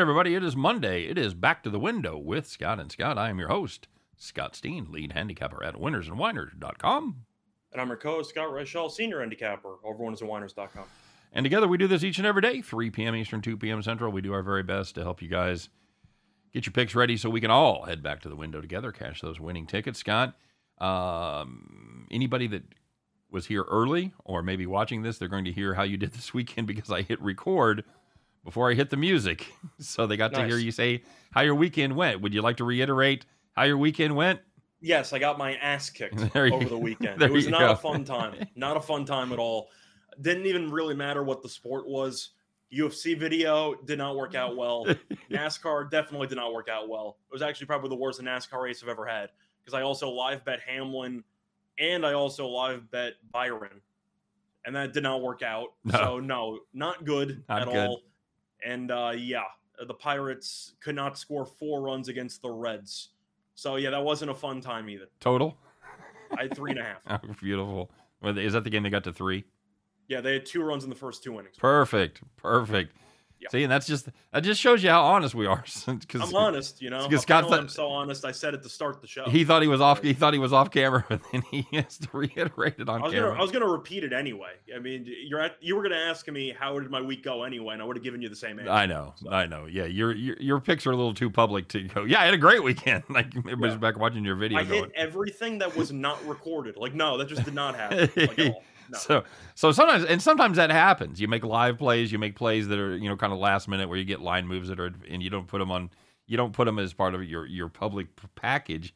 Everybody. It is Monday. It is Back to the Window with Scott and Scott. I am your host, Scott Steen, lead handicapper at winnersandwiners.com. And I'm your co-host, Scott Reichel, senior handicapper over winnersandwiners.com. And together we do this each and every day, 3 p.m. Eastern, 2 p.m. Central. We do our very best to help you guys get your picks ready so we can all head back to the window together, cash those winning tickets. Scott, um, anybody that was here early or maybe watching this, they're going to hear how you did this weekend because I hit record before I hit the music. So they got to hear you say how your weekend went. Would you like to reiterate how your weekend went? Yes, I got my ass kicked There you- over the weekend. It was not go. a fun time. Not a fun time at all. Didn't even really matter what the sport was. UFC video did not work out well. NASCAR definitely did not work out well. It was actually probably the worst NASCAR race I've ever had because I also live bet Hamlin and I also live bet Byron, and that did not work out. No. So no, not good Not at good. all. And uh, yeah, the Pirates could not score four runs against the Reds. So yeah, that wasn't a fun time either. Total? I had three and a half. Oh, beautiful. Is that the game they got to three? Yeah, they had two runs in the first two innings. Perfect. Perfect. See, and that's just that just shows you how honest we are. Because I'm honest, you know. because Scott thought- I'm so honest. I said it to start the show. he thought he was off. He thought he was off camera, but then he has to reiterate it on I was camera. gonna, I was gonna repeat it anyway. I mean, you're at, you were gonna ask me how did my week go anyway, and I would have given you the same answer. I know, So- I know. Yeah, your, your your picks are a little too public to go. Yeah, I had a great weekend. Like everybody's Yeah. back watching your video I going. hit everything that was not recorded. Like, no, that just did not happen. Like, at all. No. So so sometimes and sometimes that happens. You make live plays. You make plays that are you know kind of last minute where you get line moves that are and you don't put them on. You don't put them as part of your your public package.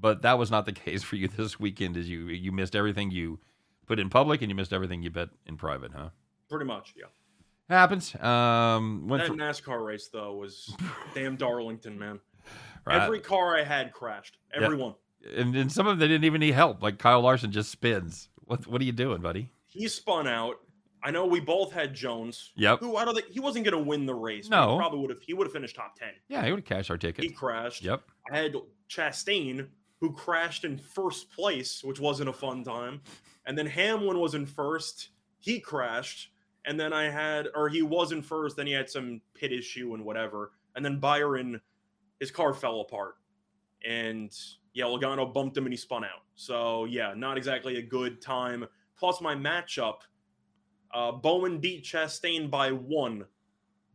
But that was not the case for you this weekend. Is you you missed everything you put in public and you missed everything you bet in private, huh? Pretty much, yeah. Happens. Um, went That through, NASCAR race though was damn Darlington, man. right. Every car I had crashed. Everyone. and, and some of them they didn't even need help. Like Kyle Larson just spins. What what are you doing, buddy? He spun out. I know we both had Jones. Yep. Who I don't think he wasn't going to win the race. No. he probably would have. He would have finished top ten. Yeah, he would have cashed our ticket. He crashed. Yep. I had Chastain who crashed in first place, which wasn't a fun time. And then Hamlin was in first. He crashed. And then I had, or he was in first. Then he had some pit issue and whatever. And then Byron, his car fell apart. And yeah, Logano bumped him and he spun out. So yeah, not exactly a good time. Plus my matchup, uh, Bowman beat Chastain by one.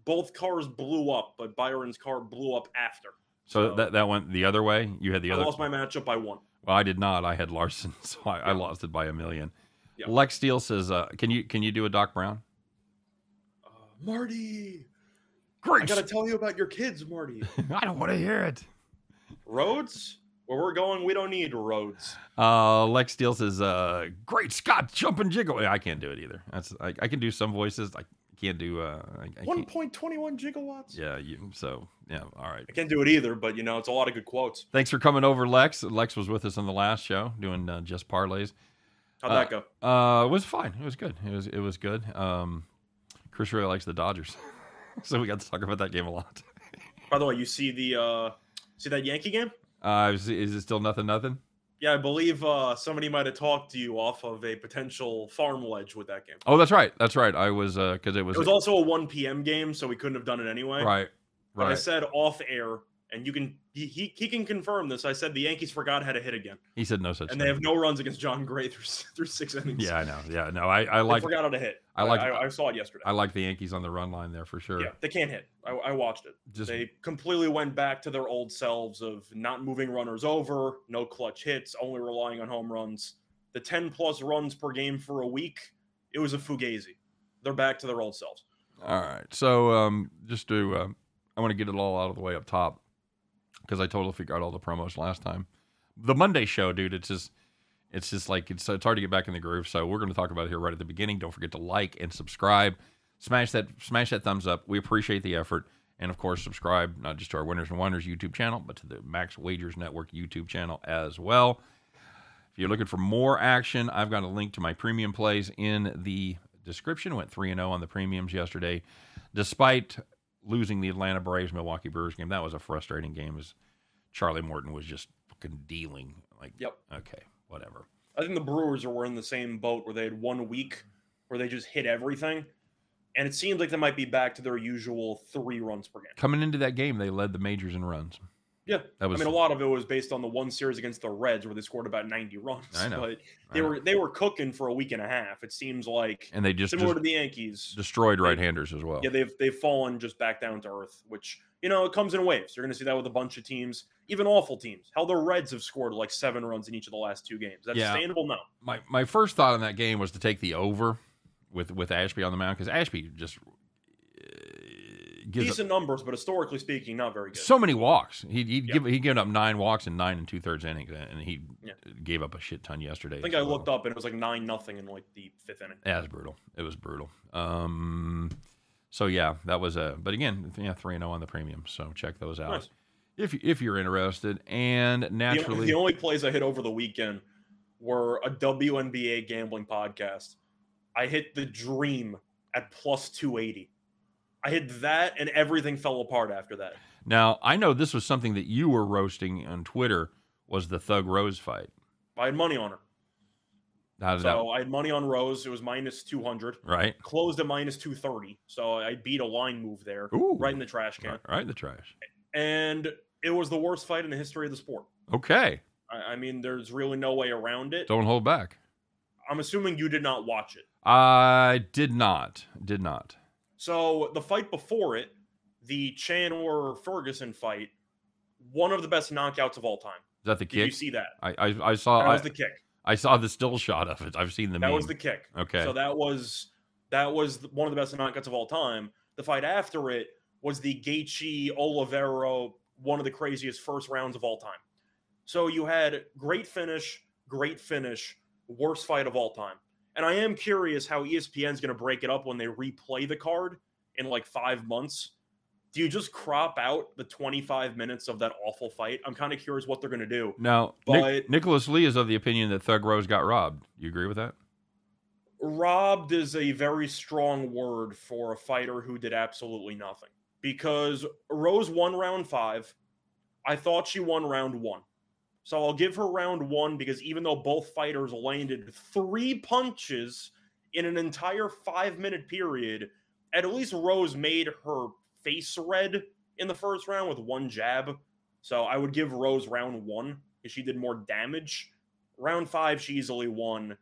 Both cars blew up, but Byron's car blew up after. So So- that that went the other way. You had the I other. I lost my matchup by one. Well, I did not. I had Larson, so I, I lost it by a million. Yeah. Lex Steele says, uh, "Can you can you do a Doc Brown?" Uh, Marty, I Great. gotta tell you about your kids, Marty. I don't want to hear it. roads? Where we're going, we don't need roads. Uh, Lex Steele says, uh, "Great Scott, jumping jiggle." I can't do it either. That's I, I can do some voices. I can't do. Uh, can't. point twenty one gigawatts. Yeah. You. So yeah. All right. I can't do it either, but you know, it's a lot of good quotes. Thanks for coming over, Lex. Lex was with us on the last show doing uh, just parlays. How'd Uh, that go? Uh, it was fine. It was good. It was it was good. Um, Chris really likes the Dodgers, so we got to talk about that game a lot. By the way, you see the uh see that Yankee game? Uh, is, is it still nothing? Nothing? Yeah, I believe uh somebody might have talked to you off of a potential farm ledge with that game. Oh, that's right. That's right. I was uh because it was, It was also a 1 p.m. game, so we couldn't have done it anyway. right. But I said off air, and you can he, he, can confirm this. I said the Yankees forgot how to hit again, He said no such thing. and thing. they have no runs against Jon Gray through through six innings. yeah, I know. Yeah, no. I I like forgot how to hit. I like- I, I saw it yesterday. I like the Yankees on the run line there for sure. yeah, they can't hit. I, I watched it. Just They completely went back to their old selves of not moving runners over, no clutch hits, only relying on home runs. The 10 plus runs per game for a week, it was a fugazi. They're back to their old selves. All right. So um, just to, uh, I want to get it all out of the way up top because I totally forgot all the promos last time. The Monday show, dude. It's just, it's just like it's it's hard to get back in the groove. So we're going to talk about it here right at the beginning. Don't forget to like and subscribe. Smash that smash that thumbs up. We appreciate the effort. And of course, subscribe not just to our Winners and Whiners YouTube channel, but to the Max Wagers Network YouTube channel as well. If you're looking for more action, I've got a link to my premium plays in the description. Went 3 0 on the premiums yesterday, despite losing the Atlanta Braves Milwaukee Brewers game. That was a frustrating game as Charlie Morton was just fucking dealing. Like, Yep. okay, whatever. I think the Brewers were in the same boat where they had one week where they just hit everything. and it seems like they might be back to their usual three runs per game. Coming into that game, they led the majors in runs. Yeah, That was I mean, a lot of it was based on the one series against the Reds where they scored about 90 runs. I know. But they know. were they were cooking for a week and a half. It seems like and they just, similar just to the Yankees. destroyed right-handers as well. Yeah, they've they've fallen just back down to earth, which you know it comes in waves. You're going to see that with a bunch of teams, even awful teams. Hell, the Reds have scored like seven runs in each of the last two games. That's Yeah. sustainable? No. my my first thought on that game was to take the over with with Ashby on the mound because Ashby just gives up Decent numbers, but historically speaking, not very good. so many walks. He he'd Yeah. give he given up nine walks in nine and two thirds innings, and he Yeah. gave up a shit ton yesterday. I think as I looked up and it was like nine nothing in like the fifth inning. Yeah, it was brutal. It was brutal. Um, so yeah, that was a. But again, yeah, three and zero on the premium. So check those out Nice. if if you're interested. And The, naturally, the only plays I hit over the weekend were a WNBA gambling podcast. I hit the dream at plus 280. I hit that and everything fell apart after that. now I know this was something that you were roasting on Twitter was the Thug Rose fight. I had money on her. How did So I had money on Rose. It was minus 200. Right. Closed at minus 230. So I beat a line move there Ooh. right in the trash can. Right, right in the trash. And it was the worst fight in the history of the sport. Okay. I, I mean, there's really no way around it. Don't hold back. I'm assuming you did not watch it. I did not. Did not. So the fight before it, the Chandler Ferguson fight, one of the best knockouts of all time. Is that the kick? Did you see that? I, I I saw That I, was the kick. I saw the still shot of it. I've seen the That meme. was the kick. okay. So that was that was one of the best knockouts of all time. The fight after it was the Gaethje Oliveira, one of the craziest first rounds of all time. So you had great finish, great finish, worst fight of all time. And I am curious how E ESPN's going to break it up when they replay the card in like five months. Do you just crop out the 25 minutes of that awful fight? I'm kind of curious what they're going to do. now, but- Nicholas Lee is of the opinion that Thug Rose got robbed. You agree with that? robbed is a very strong word for a fighter who did absolutely nothing because Rose won round five. I thought she won round one. So I'll give her round one because even though both fighters landed three punches in an entire five minute period, at least Rose made her face red in the first round with one jab. So I would give Rose round one because she did more damage. Round five, she easily won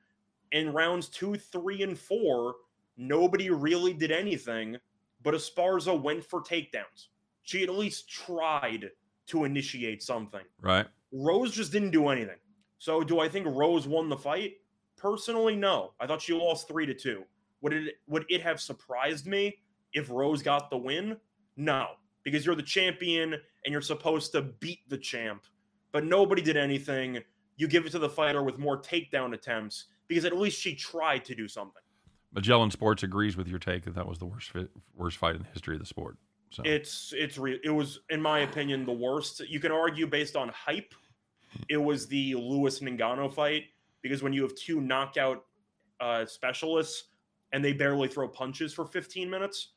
in rounds two, three, and four, nobody really did anything, but Esparza went for takedowns. She at least tried to initiate something. Right. Rose just didn't do anything. So, do I think Rose won the fight? Personally, no. I thought she lost three to two. Would it would it have surprised me if Rose got the win? No, because you're the champion and you're supposed to beat the champ. But nobody did anything. You give it to the fighter with more takedown attempts because at least she tried to do something. Magellan Sports agrees with your take that that was the worst fit, worst fight in the history of the sport. So It's it's re- it was in my opinion the worst. You can argue based on hype, it was the Lewis Ngannou fight because when you have two knockout uh, specialists and they barely throw punches for 15 minutes,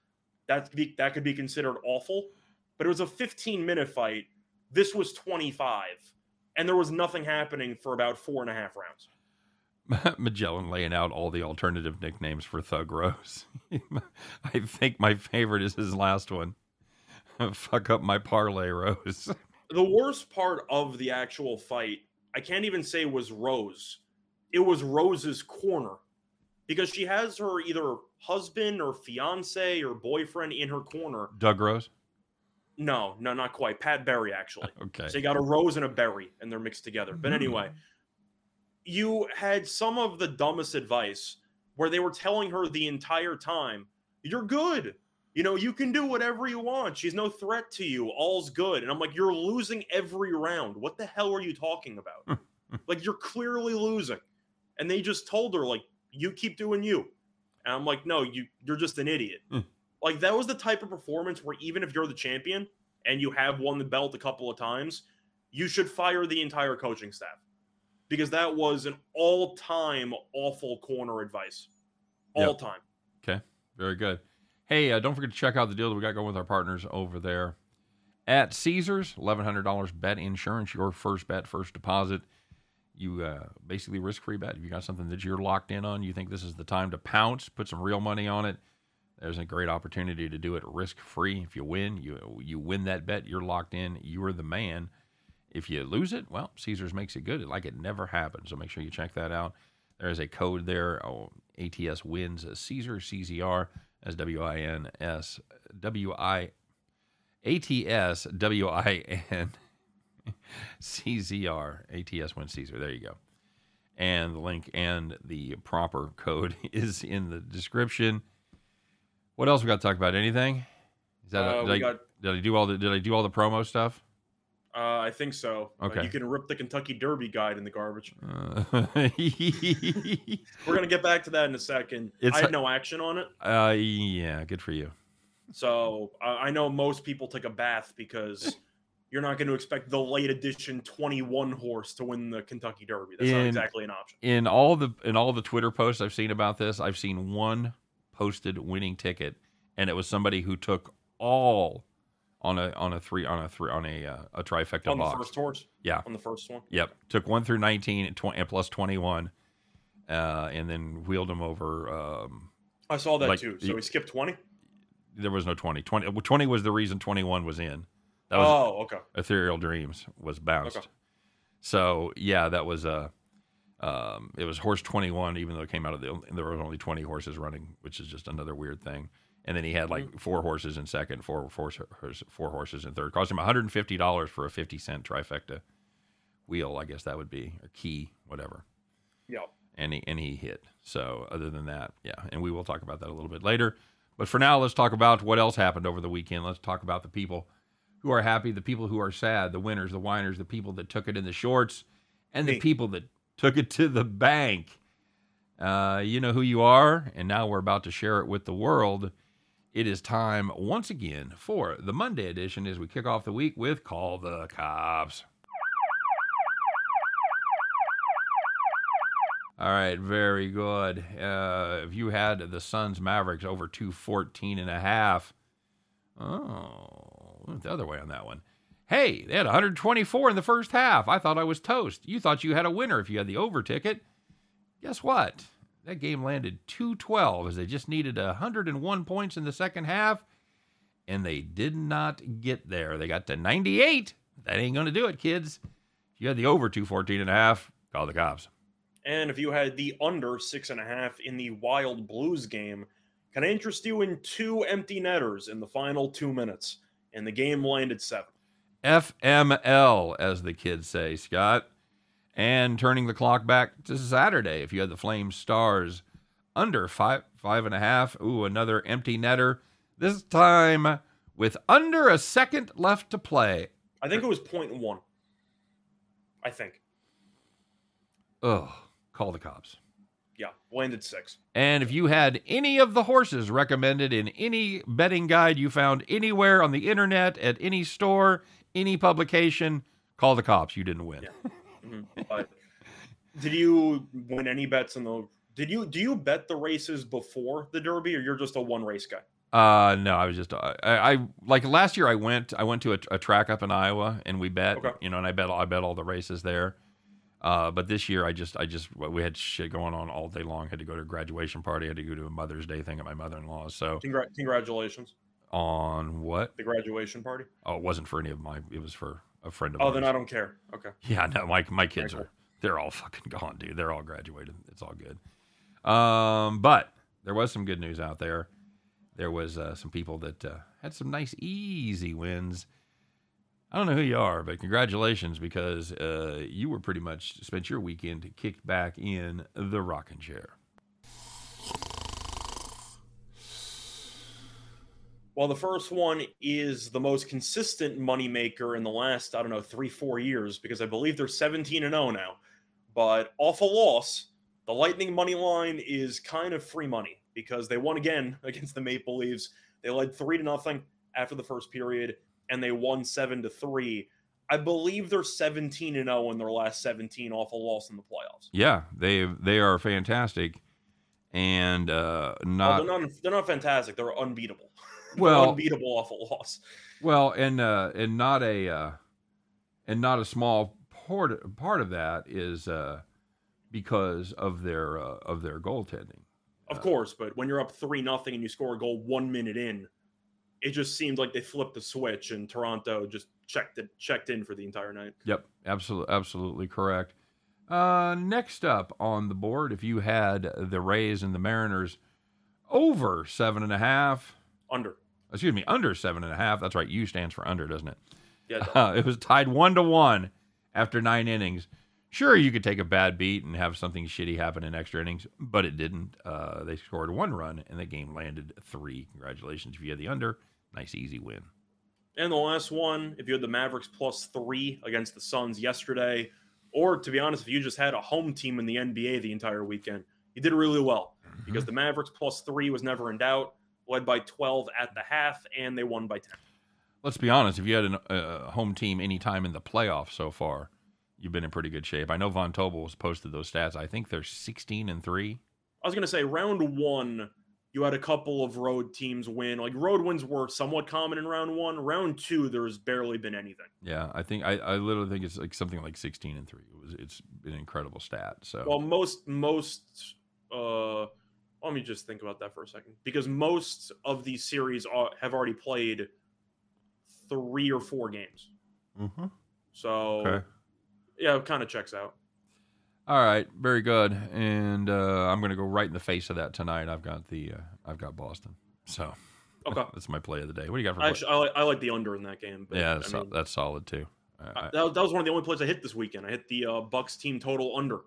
that that could be considered awful. But it was a 15 minute fight. This was 25, and there was nothing happening for about four and a half rounds. Magellan laying out all the alternative nicknames for Thug Rose. I think my favorite is his last one. Fuck up my parlay, Rose. The worst part of the actual fight, I can't even say was Rose. It was Rose's corner because she has her either husband or fiance or boyfriend in her corner. Doug Rose. No, no, not quite. Pat Barry, actually. Okay. So you got a rose and a berry, and they're mixed together. But Mhm. anyway, you had some of the dumbest advice where they were telling her the entire time, You're good. You know, you can do whatever you want. She's no threat to you. All's good. And I'm like, You're losing every round. What the hell are you talking about? like, you're clearly losing. And they just told her, like, you keep doing you. And I'm like, no, you you're just an idiot. Hmm. like that was the type of performance where even if you're the champion and you have won the belt a couple of times, you should fire the entire coaching staff. Because that was an all-time awful corner advice. Yep. All time. Okay. Very good. Hey, uh, don't forget to check out the deal that we got going with our partners over there at Caesars. Eleven hundred dollars bet insurance. Your first bet, first deposit. You uh, basically risk free bet. If you got something that you're locked in on, you think this is the time to pounce, put some real money on it. There's a great opportunity to do it risk free. If you win, you you win that bet. You're locked in. You are the man. If you lose it, well, Caesars makes it good, like it never happened. So make sure you check that out. There is a code there. Oh, ATS wins a Caesar CZR as W I N S W I A T S W I N C Z R ATS Caesar. There you go. And the link and the proper code is in the description. What else we got to talk about? Anything? Is that Uh, did, I, got- did I do all the did I do all the promo stuff? Uh, I think so. Uh, you can rip the Kentucky Derby guide in the garbage. Uh, We're gonna get back to that in a second. It's- I had no action on it, uh, yeah, good for you. so I know most people take a bath because you're not going to expect the late edition 21 horse to win the Kentucky Derby. That's not exactly an option. in all the in all the Twitter posts I've seen about this, I've seen one posted winning ticket, and it was somebody who took all on a on a three on a three on a uh, a trifecta On the first horse, Yeah. on the first one. Yep, took one through nineteen and, 20, and plus twenty one, uh, and then wheeled them over. Um, I saw that Like, too. So he skipped 20. there was no 20. 20. 20 was the reason twenty one was in. That was Oh, okay. Ethereal Dreams was bounced. Okay. So yeah, that was a. Um, it was horse 21, even though it came out of the. There were only 20 horses running, which is just another weird thing. And then he had like four horses in second, four, four, four horses in third. Cost him 150 dollars for a 50 cent trifecta wheel. I guess that would be a key, whatever. Yeah. And he and he hit. So other than that, yeah. And we will talk about that a little bit later. But for now, let's talk about what else happened over the weekend. Let's talk about the people who are happy, the people who are sad, the winners, the whiners, the people that took it in the shorts, and the people that took it to the bank. Uh, you know who you are, and now we're about to share it with the world. It is time once again for the Monday edition as we kick off the week with Call the Cops. All right, very good. Uh, if you had the Suns Mavericks over 214 and a half, oh, went the other way on that one. Hey, they had 124 in the first half. I thought I was toast. You thought you had a winner if you had the over ticket. Guess what? That game landed 212 as they just needed 101 points in the second half, and they did not get there. They got to 98. That ain't going to do it, kids. If you had the over 214 and a half, call the cops. And if you had the under six and a half in the Wild Blues game, can I interest you in two empty netters in the final two minutes? And the game landed seven. FML, as the kids say, Scott. And turning the clock back to Saturday, if you had the Flames Stars under five five and a half, ooh, another empty netter. This time with under a second left to play. I think it was point one. I think. Ugh, call the cops. Yeah, landed six. And if you had any of the horses recommended in any betting guide you found anywhere on the internet, at any store, any publication, call the cops. You didn't win. Yeah. Mhm. But did you win any bets in the? Did you do you bet the races before the Derby, or you're just a one race guy? Uh, no, I was just I, I like last year. I went I went to a, a track up in Iowa and we bet Okay. you know and I bet I bet all the races there. Uh, but this year I just I just we had shit going on all day long. Had to go to a graduation party. Had to go to a Mother's Day thing at my mother in law's. So Congra- congratulations, on what? the graduation party. Oh, it wasn't for any of my. It was for a friend of Oh, mine. then I don't care. Okay. Yeah, no, my my kids Very are they're all fucking gone, dude. They're all graduated. It's all good. Um, but there was some good news out there. There was uh, some people that uh, had some nice easy wins. I don't know who you are, but congratulations because uh, you were pretty much spent your weekend kicked back in the rocking chair. Well, the first one is the most consistent moneymaker in the last, I don't know, three, four years, because I believe they're 17 and 0 now. But off a loss, the Lightning money line is kind of free money because they won again against the Maple Leafs. They led three to nothing after the first period, and they won seven to three. I believe they're 17 and 0 in their last 17 off a loss in the playoffs. Yeah, they they are fantastic, and uh, Well, not they're not they're not fantastic. They're unbeatable. Well- unbeatable off a loss. Well, and uh, and not a uh, and not a small part part of that is uh, because of their uh, of their goaltending. Of course, but when you're up three nothing and you score a goal one minute in, it just seemed like they flipped the switch and Toronto just checked it checked in for the entire night. Yep, absolutely, absolutely correct. Uh, next up on the board, if you had the Rays and the Mariners over seven and a half, Under. Excuse me, under seven and a half. That's right. U stands for under, doesn't it? Yeah. it does. Uh, it was tied one to one after nine innings. Sure, you could take a bad beat and have something shitty happen in extra innings, but it didn't. Uh, they scored one run and the game landed three. Congratulations if you had the under. Nice easy win. And the last one, if you had the Mavericks plus three against the Suns yesterday, or to be honest, if you just had a home team in the NBA the entire weekend, you did really well Mm-hmm. because the Mavericks plus three was never in doubt, led by 12 at the half, and they won by 10. Let's be honest. If you had a uh, home team anytime in the playoffs so far, you've been in pretty good shape. I know Von Tobel has posted those stats. I think they're 16 and three. I was going to say round one, you had a couple of road teams win. Like road wins were somewhat common in round one. Round two, there's barely been anything. Yeah, I think I, I literally think it's like something like 16 and three. It was it's an incredible stat. So Well, most most uh let me just think about that for a second because most of these series are, have already played three or four games. Mhm. So okay. yeah, it kind of checks out. All right, very good. And uh, I'm going to go right in the face of that tonight. I've got the uh, I've got Boston. So Okay. that's my play of the day. What do you got for? I, actually, I, like, I like the under in that game. But, yeah, that's, sol- mean, that's solid too. I- I- I- that, that was one of the only plays I hit this weekend. I hit the uh, Bucks team total under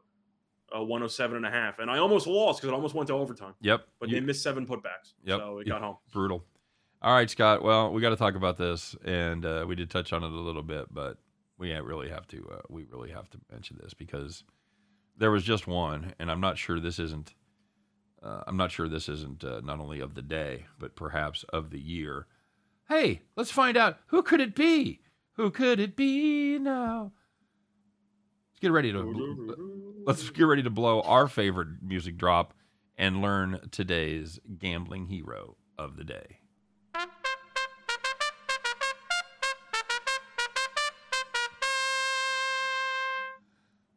uh, 107 and a half, and I almost lost because it almost went to overtime. yep, But you- they missed seven putbacks, Yep. so it got home. brutal. All right, Scott. Well, we got to talk about this, and uh, we did touch on it a little bit, but we really have to. Uh, we really have to mention this because there was just one, and I'm not sure this isn't. Uh, I'm not sure this isn't uh, not only of the day, but perhaps of the year. Hey, let's find out who could it be. Who could it be now? Let's get ready to. Let's get ready to blow our favorite music drop and learn today's gambling hero of the day.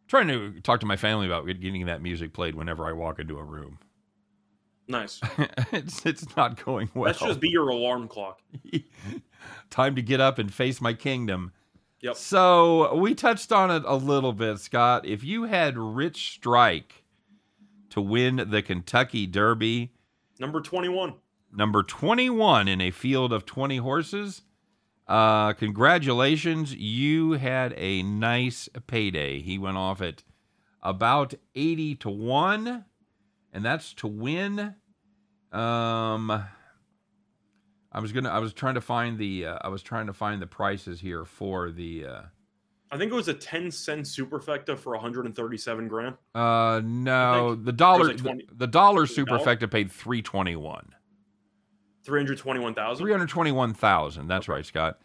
Trying to talk to my family about getting that music played whenever I walk into a room. Nice. it's it's not going well. That should just be your alarm clock. Time to get up and face my kingdom. Yep. So we touched on it a little bit, Scott. If you had Rich Strike to win the Kentucky Derby, Number 21. number 21 in a field of 20 horses, uh, congratulations. You had a nice payday. He went off at about 80 to 1, and that's to win. Um, I was gonna. I was trying to find the. Uh, I was trying to find the prices here for the. Uh, I think it was a 10 cent superfecta for 137 grand. uh no, the dollar. like 20 the, the dollar superfecta paid three twenty one. 321,000. Three hundred twenty-one thousand. That's right, Scott.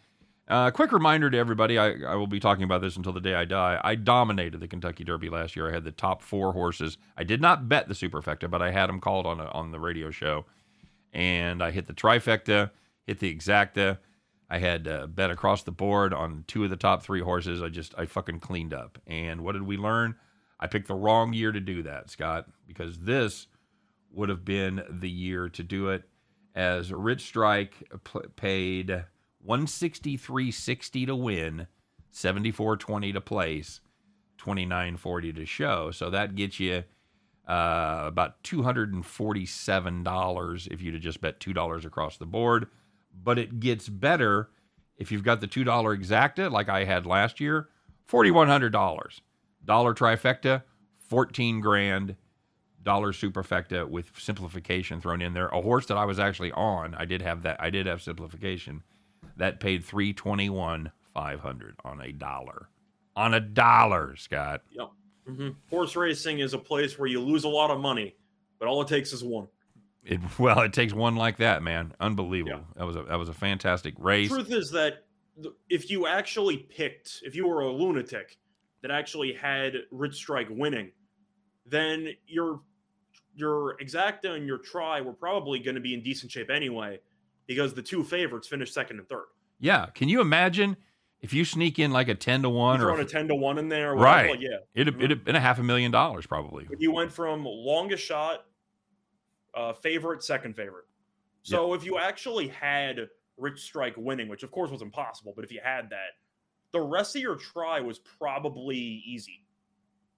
Uh, quick reminder to everybody: I, I will be talking about this until the day I die. I dominated the Kentucky Derby last year. I had the top four horses. I did not bet the superfecta, but I had them called on a, on the radio show, and I hit the trifecta, hit the exacta. I had uh, bet across the board on two of the top three horses. I just I fucking cleaned up. And what did we learn? I picked the wrong year to do that, Scott, because this would have been the year to do it. As Rich Strike p- paid one sixty three sixty to win, seventy four twenty to place, twenty nine forty to show. So that gets you uh, about two hundred and forty seven dollars if you'd have just bet two dollars across the board. But it gets better if you've got the two dollar exacta like I had last year, forty one hundred dollars. Dollar trifecta, fourteen grand dollar superfecta with simplification thrown in there. A horse that I was actually on, I did have that. I did have simplification. That paid three twenty one five hundred on a dollar, on a dollar, Scott. Yep. Hmm Horse racing is a place where you lose a lot of money, but all it takes is one. It, well, it takes one like that, man. Unbelievable. That was a that was a fantastic race. The Truth is that if you actually picked, if you were a lunatic that actually had Rich Strike winning, then your your exacta and your try were probably going to be in decent shape anyway, because the two favorites finished second and third. Yeah, can you imagine if you sneak in like a ten to one or Throwing a, a ten to one in there, whatever, Right. like, yeah. it'd it'd been a half a million dollars probably. But you went from longest shot, uh, favorite, second favorite. So if you actually had Rich Strike winning, which of course was impossible, but if you had that, the rest of your try was probably easy.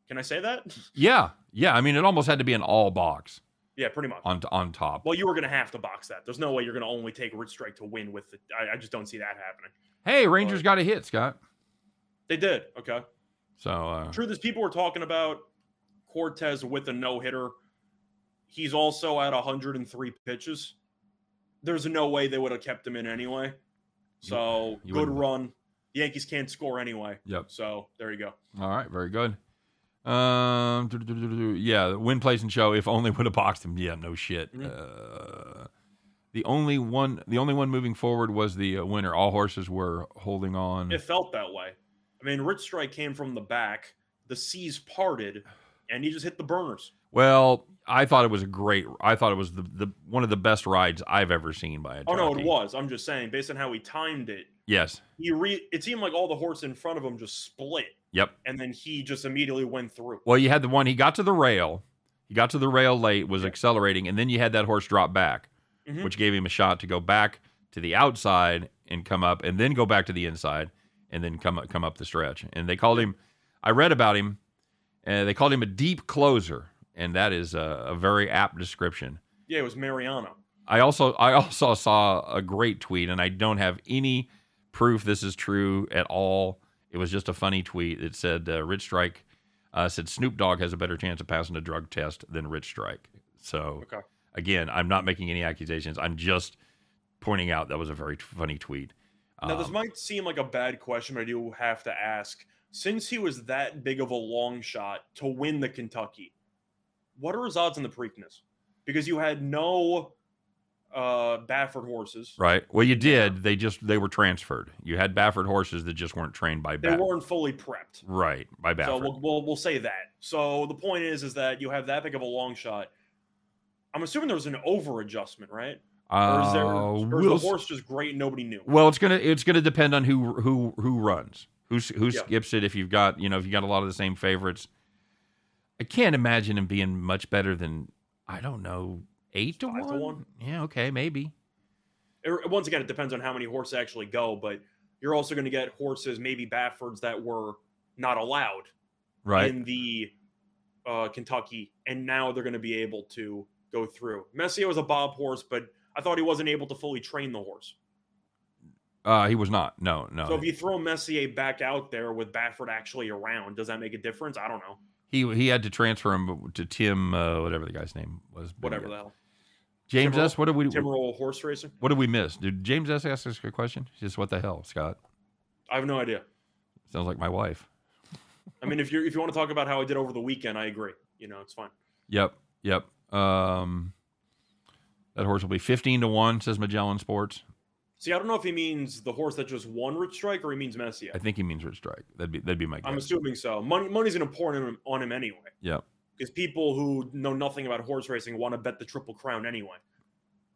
Can I say that? Yeah, yeah. I mean, it almost had to be an all box yeah, pretty much. on on top. Well, you were going to have to box that. There's no way you're going to only take Rich Strike to win with it. I, I just don't see that happening. Hey, Rangers got a hit, Scott. They did. Okay. So uh, Truth is, people were talking about Cortes with a no hitter. He's also at 103 pitches. There's no way they would have kept him in anyway. So you good run. The Yankees can't score anyway. Yep. So there you go. all right, very good. Um, yeah, win, place, and show. If only would have boxed him. Yeah, no shit. Mhm. Uh, the only one, the only one moving forward was the uh, winner. All horses were holding on. It felt that way. I mean, Rich Strike came from the back. The seas parted, and he just hit the burners. well, I thought it was a great. I thought it was the, the one of the best rides I've ever seen by a Oh no, it was. I'm just saying, based on how he timed it, Yes. he re- it seemed like all the horses in front of him just split, Yep. and then he just immediately went through. Well, you had the one he got to the rail. He got to the rail late, was Yeah. accelerating, and then you had that horse drop back, Mhm. which gave him a shot to go back to the outside and come up, and then go back to the inside, and then come up, come up the stretch. And they called him. I read about him, and they called him a deep closer, and that is a, a very apt description. Yeah, it was Mariano. I also I also saw a great tweet, and I don't have any proof this is true at all. It was just a funny tweet. It said uh, Rich Strike uh, said Snoop Dogg has a better chance of passing a drug test than Rich Strike. So Okay. Again, I'm not making any accusations. I'm just pointing out that was a very funny tweet. Now, this Um, might seem like a bad question, but I do have to ask. Since he was that big of a long shot to win the Kentucky, what are his odds in the Preakness? Because you had no uh, Baffert horses. right. Well, you did. They just they were transferred. You had Baffert horses that just weren't trained by They Baffert. weren't fully prepped. Right by Baffert. So we'll, we'll we'll say that. So the point is, is that you have that big of a long shot. I'm assuming there was an over adjustment, right? Or is there, Uh, or is we'll the horse just great and nobody knew? Well, it's gonna it's gonna depend on who who who runs, who who Yeah. skips it. If you've got you know if you got a lot of the same favorites, I can't imagine him being much better than I don't know eight to one. to one? Yeah, okay, maybe. It- once again, it depends on how many horses actually go, but you're also going to get horses, maybe Bafferts, that were not allowed Right. in the uh, Kentucky, and now they're going to be able to go through. Messier was a Bob horse, but I thought he wasn't able to fully train the horse. uh, he was not. No, no. So if you throw Messier back out there with Baffert actually around, does that make a difference? I don't know. he he had to transfer him to Tim, uh, whatever the guy's name was. Whatever yeah. the hell. James? S. What did we Timberwolf horse racing? what did we miss? Did James S. ask us a question? Just what the hell, Scott? I have no idea. Sounds like my wife. I mean, if you if you want to talk about how I did over the weekend, I agree. You know, it's fine. Yep, yep. Um, that horse will be fifteen to one, says Magellan Sports. See, I don't know if he means the horse that just won Rich Strike or he means Messier. I think he means Rich Strike. That'd be that'd be my guess. I'm assuming so. Money money's going to pour on him, on him anyway. Yep. Because people who know nothing about horse racing want to bet the Triple Crown anyway.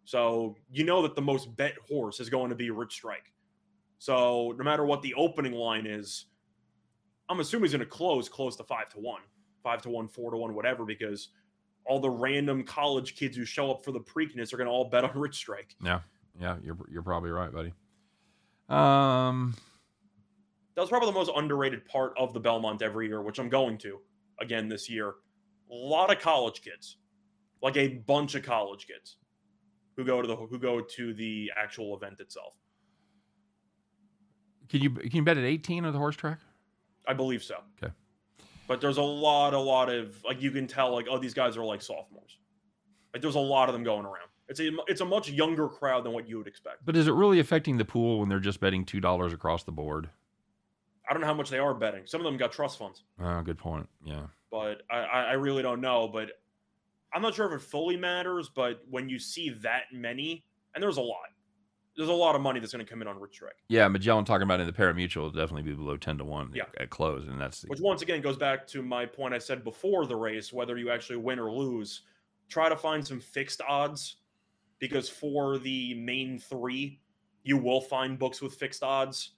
So you know that the most bet horse is going to be Rich Strike. So no matter what the opening line is, I'm assuming he's going to close close to five to one, five to one, four to one, whatever, because all the random college kids who show up for the Preakness are going to all bet on Rich Strike. Yeah, yeah. You're you're probably right, buddy. Um, That was probably the most underrated part of the Belmont every year, which I'm going to again this year. A lot of college kids, like a bunch of college kids, who go to the who go to the actual event itself. can you can you bet at eighteen on the horse track? I believe so. Okay. But there's a lot, a lot of like you can tell, like oh, these guys are like sophomores. Like there's a lot of them going around. It's a it's a much younger crowd than what you would expect. But is it really affecting the pool when they're just betting two dollars across the board? I don't know how much they are betting. Some of them got trust funds. Oh, good point. Yeah. but I, I I really don't know. But I'm not sure if it fully matters. But when you see that many, and there's a lot, there's a lot of money that's going to come in on Rich Strike, Yeah, Magellan talking about in the parimutuel will definitely be below ten to one Yeah. at, close, and that's which once again goes back to my point I said before the race. Whether you actually win or lose, try to find some fixed odds, because for the main three, you will find books with fixed odds.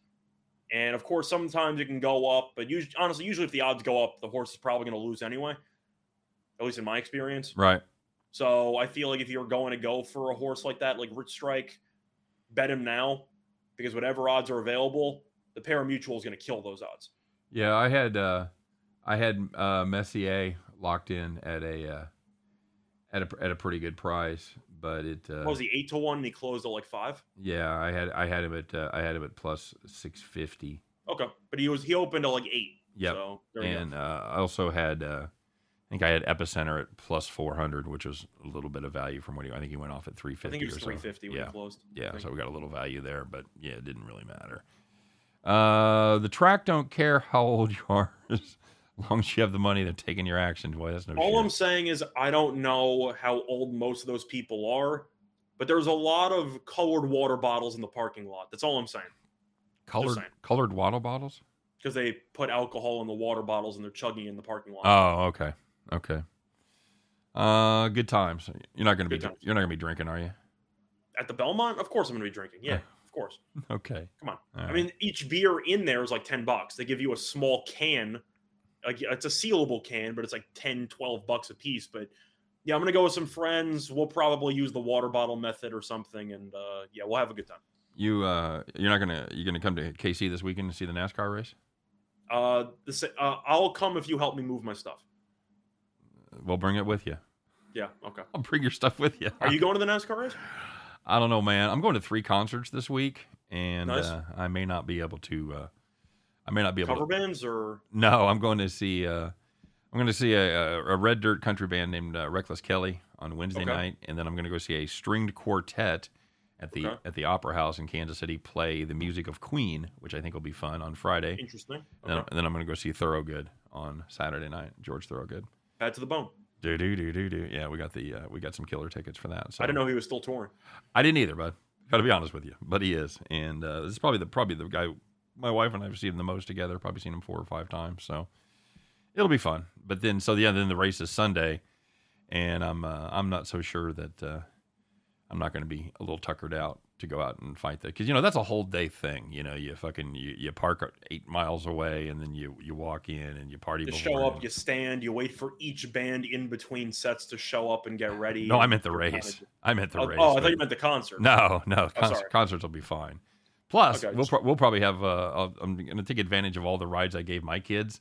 And of course, sometimes it can go up, but usually, honestly, usually if the odds go up, the horse is probably going to lose anyway. At least in my experience. right. So I feel like if you're going to go for a horse like that, like Rich Strike, bet him now because whatever odds are available, the pari-mutuel is going to kill those odds. Yeah, I had uh, I had uh, Messier locked in at a uh, at a at a pretty good price, but it uh, What was he eight to one and he closed at like five? yeah, I had I had him at uh, I had him at plus six fifty. Okay, but he was he opened at like eight. Yeah, So and uh, I also had uh, think I had Epicenter at plus four hundred, which was a little bit of value from what he I think he went off at three I think he was or so. three fifty when Yeah. closed. Yeah, so we got a little value there, but yeah, it didn't really matter. Uh, the track don't care how old you are, as long as you have the money. They're taking your action. Boy, that's no All shit. I'm saying is I don't know how old most of those people are, but there's a lot of colored water bottles in the parking lot. That's all I'm saying. colored saying. colored water bottles. Because they put alcohol in the water bottles and they're chugging in the parking lot. Oh, okay, okay. Uh, good times. You're not gonna be times. you're not gonna be drinking, are you? At the Belmont, of course I'm gonna be drinking. Yeah, of course. Okay. Come on. All I right. mean, each beer in there is like 10 bucks. They give you a small can. Like it's a sealable can, but it's like 10, 12 bucks a piece. But yeah, I'm gonna go with some friends. We'll probably use the water bottle method or something, and uh, yeah, we'll have a good time. you uh, you're not gonna you're gonna come to KC this weekend to see the NASCAR race. Uh, this, uh, I'll come if you help me move my stuff. We'll bring it with you. Yeah, okay. I'll bring your stuff with you. Are you going to the NASCAR race? I don't know, man. I'm going to three concerts this week, and Nice. uh, I may not be able to. Uh, I may not be able Cover to. bands or No, I'm going to see. Uh, I'm going to see a, a, red dirt country band named uh, Reckless Kelly on Wednesday Okay. night, and then I'm going to go see a stringed quartet at the Okay. at the Opera House in Kansas City play the music of Queen, which I think will be fun on Friday. interesting? And, then, and then I'm going to go see Thorogood on Saturday night. George Thorogood. Bad to the bone. Do do do do do. Yeah, we got the uh, we got some killer tickets for that. So I didn't know he was still touring. I didn't either, bud. Got to be honest with you, but he is, and uh, this is probably the probably the guy my wife and I have seen him the most together. Probably seen him four or five times, so it'll be fun. But then, so the yeah, then the race is Sunday, and I'm uh, I'm not so sure that uh, I'm not going to be a little tuckered out to go out and fight that because you know that's a whole day thing. You know, you fucking you, you park eight miles away, and then you you walk in and you party. You show up, and- you stand, you wait for each band in between sets to show up and get ready. no, I meant the race. I meant the Oh, race. oh, I thought you meant the concert. No, no, Oh, con- concerts will be fine. Plus, Okay. we'll pro- we'll probably have. Uh, I'm going to take advantage of all the rides I gave my kids.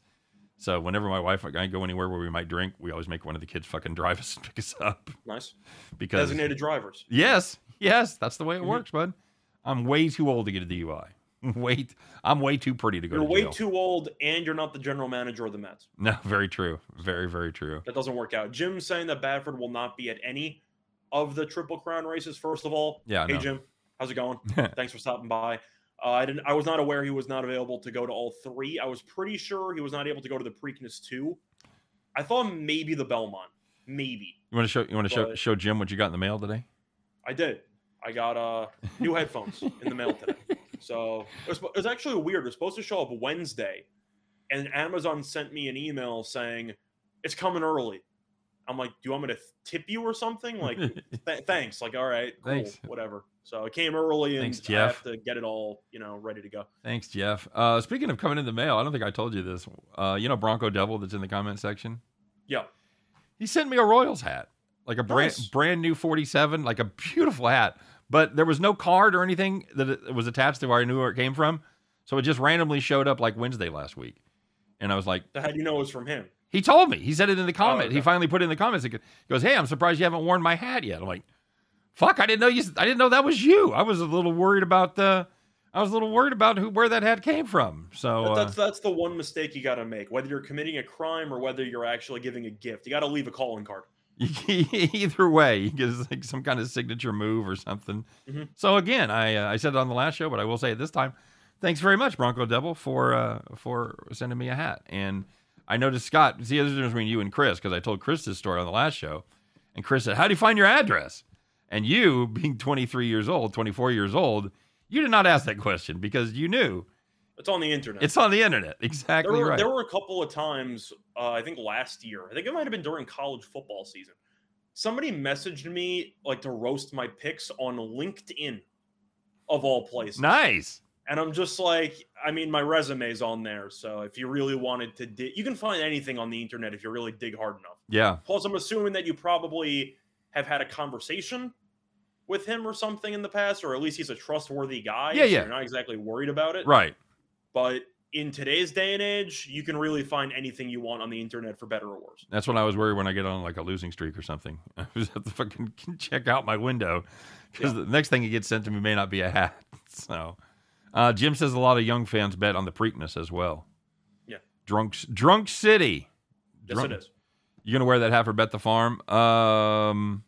So whenever my wife and I go anywhere where we might drink, we always make one of the kids fucking drive us and pick us up Nice. because Designated drivers. yes, yes, that's the way it works, bud. I'm way too old to get a DUI. Wait, I'm way too pretty to go You're to way jail. too old, and you're not the general manager of the Mets. no, very true, very very true. That doesn't work out. Jim's saying that Baffert will not be at any of the Triple Crown races. First of all, Yeah, hey no. Jim, how's it going? Thanks for stopping by. Uh, I didn't. I was not aware he was not available to go to all three. I was pretty sure he was not able to go to the Preakness two. I thought maybe the Belmont, maybe. You want to show you want to show show Jim what you got in the mail today? I did. I got uh new headphones in the mail today. So it was, it was actually weird. It was supposed to show up Wednesday, and Amazon sent me an email saying it's coming early. I'm like, do you want me to tip you or something? Like, th- thanks. Like, all right, cool, Thanks. whatever. So it came early, and Thanks, I Jeff. have to get it all, you know, ready to go. Thanks, Jeff. Uh, speaking of coming in the mail, I don't think I told you this. Uh, you know Bronco Devil that's in the comment section. Yeah, He sent me a Royals hat, like a brand Nice. brand new 47, like a beautiful hat. But there was no card or anything that it was attached to where I knew where it came from. So it just randomly showed up like Wednesday last week. And I was like, how do you know it was from him? he told me. He said it in the comment. He okay. finally put it in the comments. He goes, "Hey, I'm surprised you haven't worn my hat yet." I'm like, "Fuck, I didn't know you. I didn't know that was you. I was a little worried about the. I was a little worried about who where that hat came from. So That- uh, that's that's the one mistake you got to make. Whether you're committing a crime or whether you're actually giving a gift, you got to leave a calling card. either way, you get like some kind of signature move or something. Mhm. So again, I uh, I said it on the last show, but I will say it this time. Thanks very much, Bronco Devil, for uh, for sending me a hat. And I noticed Scott. See, there's a difference between you and Chris because I told Chris this story on the last show, and Chris said, "How do you find your address?" And you, being 23 years old, 24 years old, you did not ask that question because you knew It's on the internet. it's on the internet. There Exactly were, right. there were a couple of times, uh, I think last year, I think it might have been during college football season. Somebody messaged me like to roast my picks on LinkedIn, of all places. nice. And I'm just like, I mean, my resume's on there. So if you really wanted to dig, you can find anything on the internet if you really dig hard enough. Yeah. Plus, I'm assuming that you probably have had a conversation with him or something in the past, or at least he's a trustworthy guy. Yeah, so yeah. You're not exactly worried about it. Right. But in today's day and age, you can really find anything you want on the internet for better or worse. That's when I was worried when I get on like a losing streak or something. I was have to fucking check out my window because the next thing he gets sent to me may not be a hat. So, uh, Jim says a lot of young fans bet on the Preakness as well. Yeah. Drunks, Drunk City. Yes, Drunk- it is. You gonna wear that hat for Bet the Farm? Um,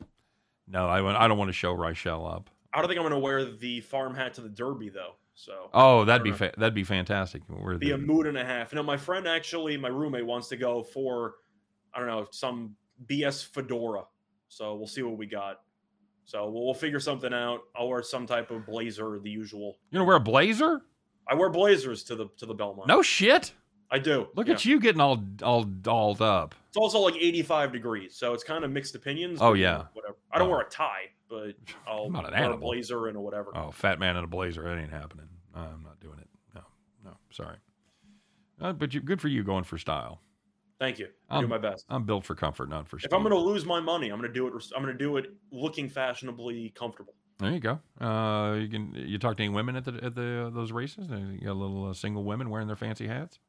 no, I I don't want to show Reichel up. I don't think I'm going to wear the farm hat to the Derby though. So Oh, that'd be uh, fa- that'd be fantastic. Wear be a mood and a half. You know, my friend actually, my roommate wants to go for, I don't know, some BS fedora. So we'll see what we got. So we'll, we'll figure something out. I'll wear some type of blazer, the usual. You're gonna wear a blazer? I wear blazers to the to the Belmont. No shit. I do. Look yeah. at you getting all all dolled up. It's also like 85 degrees, so it's kind of mixed opinions. Oh, yeah. whatever. I don't Oh. wear a tie, but I'll not an wear a blazer and a whatever. Oh, fat man in a blazer. That ain't happening. I'm not doing it. No, no, sorry. Uh, but you, good for you going for style. Thank you. I do my best. I'm built for comfort, not for. If I'm going to lose my money, I'm going to do it. I'm going to do it looking fashionably comfortable. there you go. Uh, you can you talk to any women at the at the uh, those races? You got a little uh, single women wearing their fancy hats.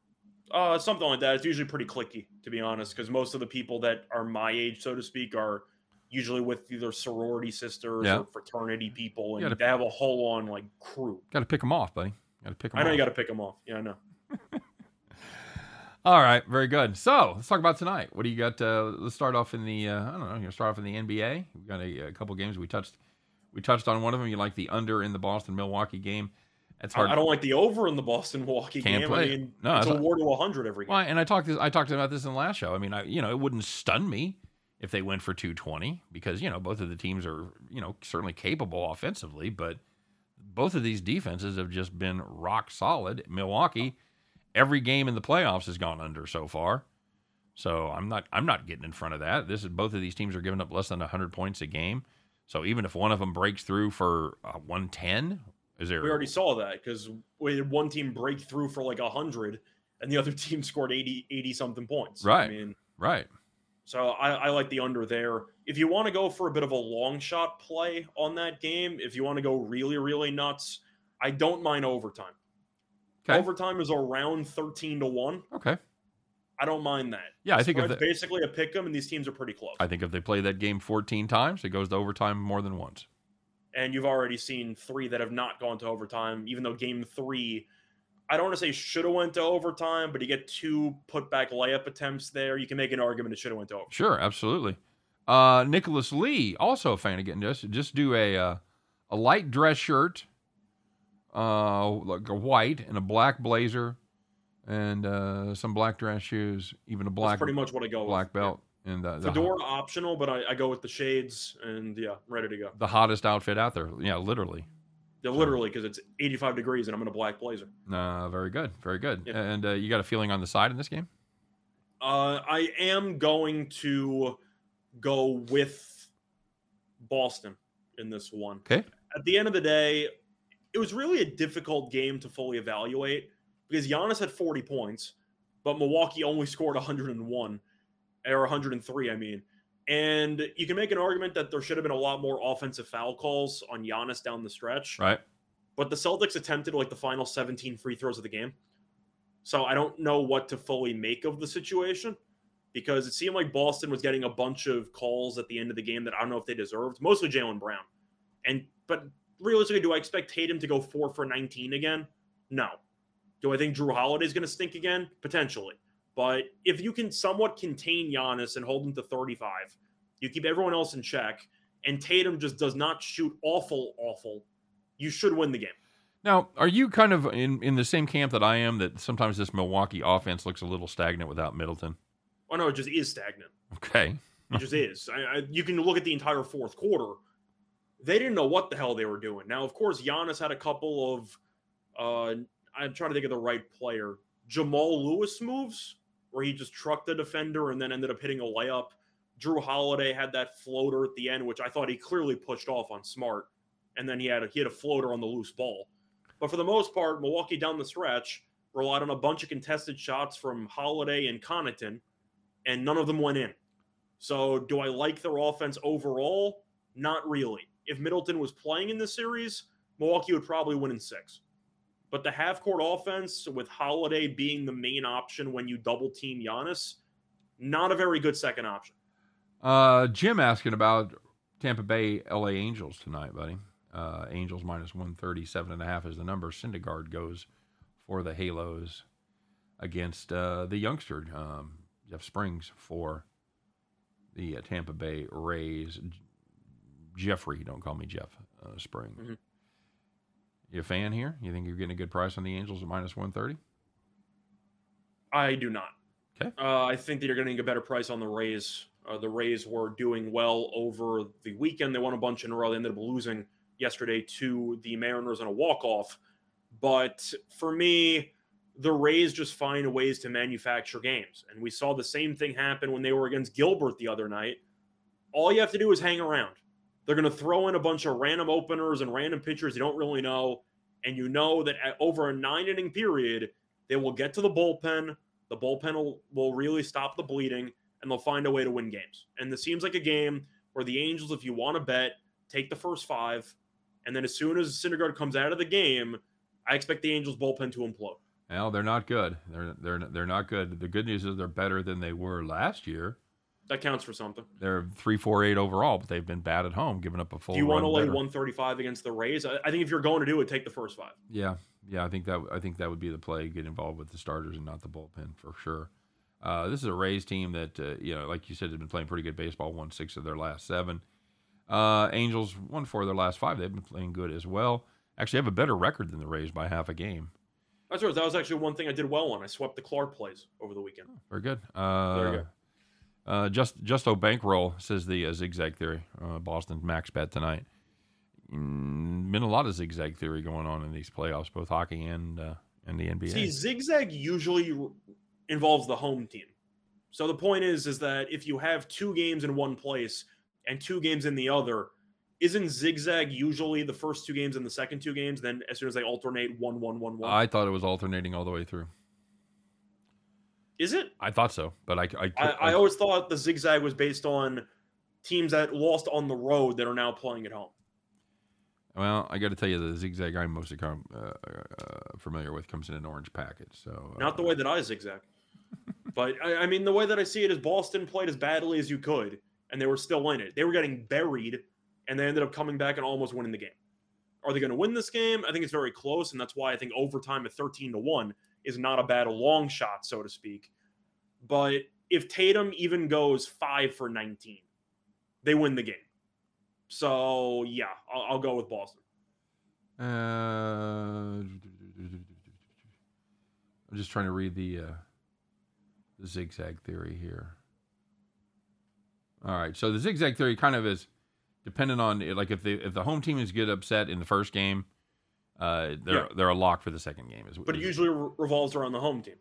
Uh, something like that. It's usually pretty clicky, to be honest, because most of the people that are my age, so to speak, are usually with either sorority sisters Yeah. or fraternity people, and gotta- they have a whole on like crew. Got to pick them off, buddy. Got to pick them. Off. I know off. you got to pick them off. Yeah, I know. All right, very good. So let's talk about tonight. What do you got? Uh, let's start off in the. Uh, I don't know. You start off in the NBA. We've got a, a couple games we touched. We touched on one of them. You like the under in the Boston Milwaukee game. That's I, hard. I don't like the over in the Boston Milwaukee Can't game. play I mean, No, it's a war to 100 every game. Well, and I talked this. I talked about this in the last show. I mean, I you know it wouldn't stun me if they went for 220 because you know both of the teams are you know certainly capable offensively, but both of these defenses have just been rock solid. Milwaukee, every game in the playoffs has gone under so far. So I'm not I'm not getting in front of that. This is both of these teams are giving up less than 100 points a game. So even if one of them breaks through for uh, 110, is there We already saw that because we had one team break through for like 100 and the other team scored 80, 80 something points. Right. I mean, right? so I, I like the under there. If you want to go for a bit of a long shot play on that game, if you want to go really, really nuts, I don't mind overtime. Okay. Overtime is around 13 to 1. Okay. I don't mind that. Yeah, I think if It's basically a pick 'em, and these teams are pretty close. I think if they play that game 14 times, it goes to overtime more than once. And you've already seen three that have not gone to overtime, even though game three, I don't want to say should have went to overtime, but you get two put back layup attempts there. You can make an argument it should have went to overtime. Sure, absolutely. Uh, Nicholas Lee, also a fan of getting just just do a uh, a light dress shirt, uh, like a white and a black blazer, and uh, some black dress shoes, even a black That's pretty much what I go black with. belt, and the, the, Fedora optional, but I, I go with the shades, and yeah, I'm ready to go. the hottest outfit out there. Yeah, literally. Yeah, literally, because it's 85 degrees and I'm in a black blazer. Uh, very good, very good. Yeah. And uh, you got a feeling on the side in this game? Uh, I am going to go with Boston in this one. Okay. At the end of the day, it was really a difficult game to fully evaluate because Giannis had 40 points, but Milwaukee only scored 101 or 103, I mean. And you can make an argument that there should have been a lot more offensive foul calls on Giannis down the stretch. Right. But the Celtics attempted like the final 17 free throws of the game. So I don't know what to fully make of the situation because it seemed like Boston was getting a bunch of calls at the end of the game that I don't know if they deserved, mostly Jaylen Brown. And but realistically, do I expect Tatum to go four for 19 again? No. Do I think Jrue Holiday is going to stink again? Potentially. But if you can somewhat contain Giannis and hold him to 35, you keep everyone else in check, and Tatum just does not shoot awful, awful, you should win the game. Now, are you kind of in, in the same camp that I am that sometimes this Milwaukee offense looks a little stagnant without Middleton? Oh no, it just is stagnant. Okay. It just is. I, I, you can look at the entire fourth quarter. They didn't know what the hell they were doing. Now, of course, Giannis had a couple of. Uh, I'm trying to think of the right player. Jamal Lewis moves where he just trucked the defender and then ended up hitting a layup. Jrue Holiday had that floater at the end, which I thought he clearly pushed off on Smart, and then he had a, he had a floater on the loose ball. But for the most part, Milwaukee down the stretch relied on a bunch of contested shots from Holiday and Connaughton, and none of them went in. So, do I like their offense overall? Not really. If Middleton was playing in this series, Milwaukee would probably win in six. But the half court offense, with Holiday being the main option when you double team Giannis, not a very good second option. Uh, Jim asking about Tampa Bay LA Angels tonight, buddy. Uh, Angels minus 137 and a half is the number. Syndergaard goes for the Halos against uh, the youngster um, Jeff Springs for the uh, Tampa Bay Rays. Jeffrey, don't call me Jeff uh, Springs. You a fan here? You think you're getting a good price on the Angels at minus 130? I do not. Okay. Uh, I think that you're getting a better price on the Rays. Uh, the Rays were doing well over the weekend. They won a bunch in a row. They ended up losing yesterday to the Mariners on a walk-off. But for me, the Rays just find ways to manufacture games. And we saw the same thing happen when they were against Gilbert the other night. All you have to do is hang around. They're going to throw in a bunch of random openers and random pitchers you don't really know. And you know that at, over a nine inning period, they will get to the bullpen. The bullpen will, will really stop the bleeding and they'll find a way to win games. And this seems like a game where the Angels, if you want to bet, take the first five. And then as soon as Syndergaard comes out of the game, I expect the Angels bullpen to implode. Well, they're not good. They're they're they're not good. The good news is they're better than they were last year. That counts for something. They're three, four, eight overall, but they've been bad at home, giving up a full. Do you want to lay better. 135 against the Rays? I, I think if you're going to do it, take the first five. Yeah, yeah. I think that I think that would be the play. Get involved with the starters and not the bullpen for sure. Uh, this is a Rays team that uh, you know, like you said, has been playing pretty good baseball. Won six of their last seven. Uh, Angels won four of their last five. They've been playing good as well. Actually, have a better record than the Rays by half a game. That's right. That was actually one thing I did well on. I swept the Clark plays over the weekend. Very good. Uh, There you go. Uh, just Justo Bankroll says the uh, zigzag theory. Uh, Boston max bet tonight. Mm, been a lot of zigzag theory going on in these playoffs, both hockey and uh, and the NBA. See, zigzag usually involves the home team. So the point is, is that if you have two games in one place and two games in the other, isn't zigzag usually the first two games and the second two games? Then as soon as they alternate, one, one, one, one. I thought it was alternating all the way through. Is it? I thought so, but I I, I, I always thought the zigzag was based on teams that lost on the road that are now playing at home. well, I got to tell you, the zigzag I'm mostly com- uh, uh, familiar with comes in an orange package. So uh, Not the way that I zigzag. but I, I mean, the way that I see it is Boston played as badly as you could, and they were still in it. They were getting buried, and they ended up coming back and almost winning the game. Are they going to win this game? I think it's very close, and that's why I think overtime at 13 to 1 is not a bad long shot, so to speak. But if Tatum even goes 5 for 19, they win the game. So, yeah, I'll, I'll go with Boston. Uh, I'm just trying to read the, uh, the zigzag theory here. All right, so the zigzag theory kind of is dependent on like if the if the home team is get upset in the first game, uh, they're Yeah. they're a lock for the second game. Is, But it usually re- revolves around the home team.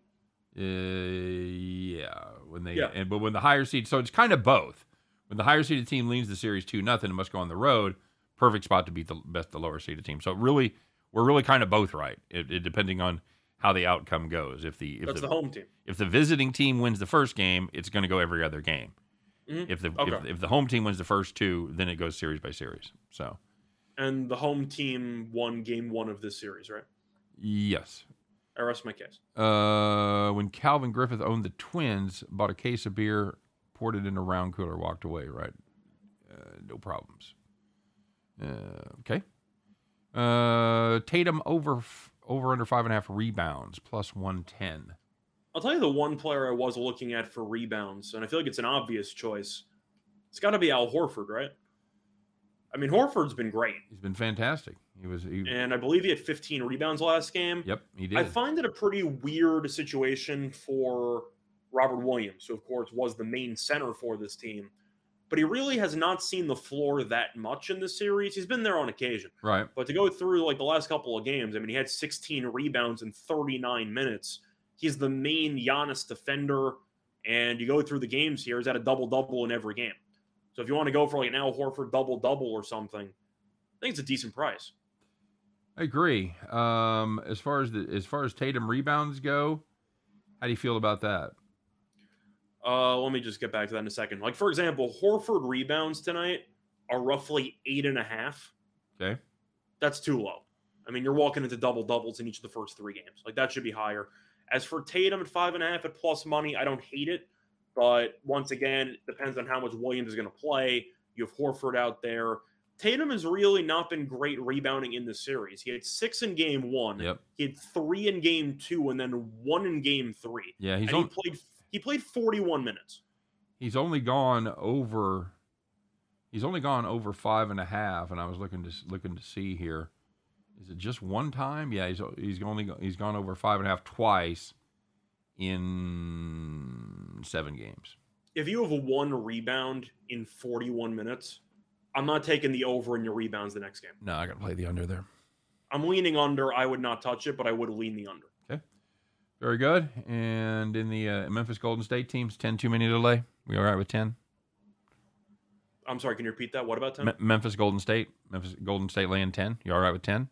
Uh, yeah, when they Yeah. and but when the higher seed, so it's kind of both. When the higher seeded team leads the series two nothing and must go on the road, perfect spot to beat the best the lower seeded team. So really, we're really kind of both right, it, it- depending on how the outcome goes. If the if That's the, the home team. if the visiting team wins the first game, it's going to go every other game. Mhm. If the if, if the home team wins the first two, then it goes series by series. So And the home team won game one of this series, right? yes, I rest my case. Uh, when Calvin Griffith owned the Twins, bought a case of beer, poured it in a round cooler, walked away. Right, uh, no problems. Uh, okay. Uh, Tatum over f- over under five and a half rebounds plus one ten. I'll tell you the one player I was looking at for rebounds, and I feel like it's an obvious choice. It's got to be Al Horford, right? I mean, Horford's been great, He's been fantastic. He was. He, and I believe he had 15 rebounds last game. Yep, he did. I find it a pretty weird situation for Robert Williams, who, of course, was the main center for this team. But he really has not seen the floor that much in this series. He's been there on occasion. right. But to go through like the last couple of games, I mean, he had 16 rebounds in 39 minutes. He's the main Giannis defender, and you go through the games here, he's at a double double in every game. So if you want to go for like an Al Horford double double or something, I think it's a decent price. I agree. Um, as far as the as far as Tatum rebounds go, how do you feel about that? Uh, let me just get back to that in a second. Like for example, Horford rebounds tonight are roughly eight and a half. Okay. That's too low. I mean, you're walking into double doubles in each of the first three games. Like that should be higher. As for Tatum at five and a half at plus money, I don't hate it, but once again, it depends on how much Williams is going to play. You have Horford out there. Tatum has really not been great rebounding in the series. He had six in game one. Yep. He had three in game two, and then one in game three. Yeah, he's and on, he played he played 41 minutes. he's only gone over he's only gone over five and a half and i was looking to looking to see here is it just one time yeah he's he's only he's gone over five and a half twice in seven games If you have a one rebound in 41 minutes, I'm not taking the over in your rebounds the next game. no i gotta play the under there I'm leaning under. I would not touch it, but I would lean the under. Okay. Very good and in the uh, memphis golden state teams 10 too many to lay we all right with 10 I'm sorry, can you repeat that? What about 10? Me- memphis golden state memphis golden state laying 10 you all right with 10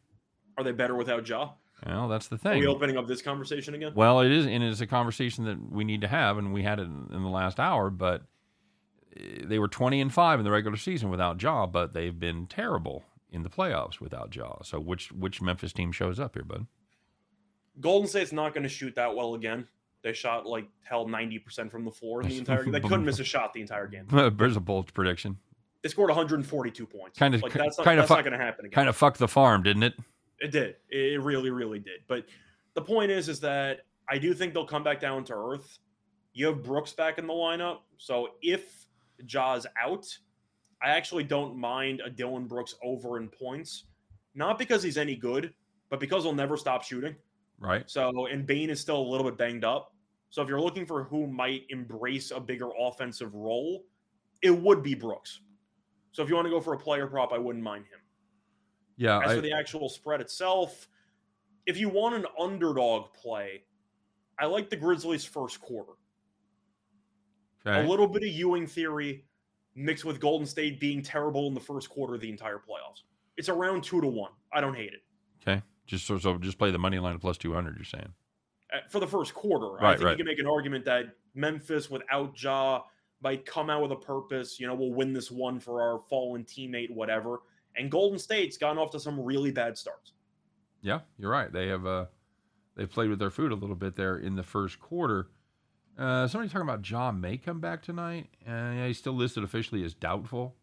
Are they better without Ja? well that's the thing. Are we opening up this conversation again? Well, it is, and it's a conversation that we need to have, and we had it in, in the last hour. But eh, they were twenty and five in the regular season without Ja, but they've been terrible in the playoffs without Ja. So which which Memphis team shows up here, bud? Golden State's not going to shoot that well again. They shot like hell 90% from the floor in the entire game. They couldn't miss a shot the entire game. There's a bold prediction. They scored 142 points. Kinda- like that's not, kinda that's fu- not going to happen again. Kind of fucked the farm, didn't it? It did. It really, really did. But the point is, is that I do think they'll come back down to earth. You have Brooks back in the lineup, so if Ja's out, I actually don't mind a Dillon Brooks over in points, not because he's any good, but because he'll never stop shooting. Right. So, and Bane is still a little bit banged up. So, if you're looking for who might embrace a bigger offensive role, it would be Brooks. So, if you want to go for a player prop, I wouldn't mind him. Yeah. As I, for the actual spread itself, if you want an underdog play, I like the Grizzlies' first quarter. okay. A little bit of Ewing theory mixed with Golden State being terrible in the first quarter of the entire playoffs. It's around two to one. I don't hate it. okay. Just so, so just play the money line plus two hundred. You're saying. Uh, For the first quarter, I Right, think right. you can make an argument that Memphis without Ja might come out with a purpose. You know, we'll win this one for our fallen teammate, whatever. And Golden State's gone off to some really bad starts. Yeah, you're right. They have uh, they played with their food a little bit there in the first quarter. Uh, somebody talking about John may come back tonight. Uh, yeah, he's still listed officially as doubtful.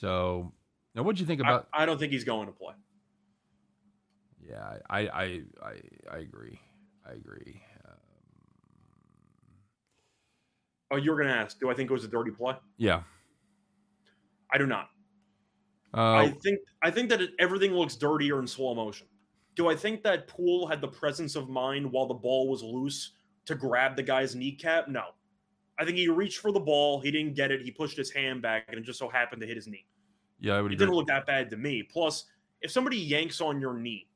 So, now what'd you think I, about? I don't think he's going to play. yeah, I, I, I, I agree. I agree. Um, Oh, you were going to ask, do I think it was a dirty play? yeah. I do not. Uh, I think I think that it, everything looks dirtier in slow motion. Do I think that Poole had the presence of mind while the ball was loose to grab the guy's kneecap? No. I think he reached for the ball, he didn't get it, he pushed his hand back, and it just so happened to hit his knee. yeah, I would It agree. didn't look that bad to me. Plus, if somebody yanks on your knee,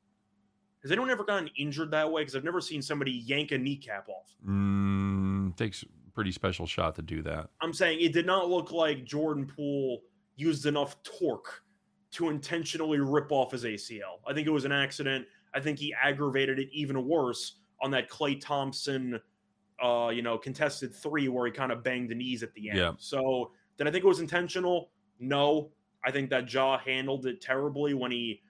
has anyone ever gotten injured that way? Because I've never seen somebody yank a kneecap off. Mm, takes a pretty special shot to do that. I'm saying it did not look like Jordan Poole used enough torque to intentionally rip off his ACL. I think it was an accident. I think he aggravated it even worse on that Klay Thompson, uh, you know, contested three where he kind of banged the knees at the end. Yeah. So did I think it was intentional? No. I think that Ja handled it terribly when he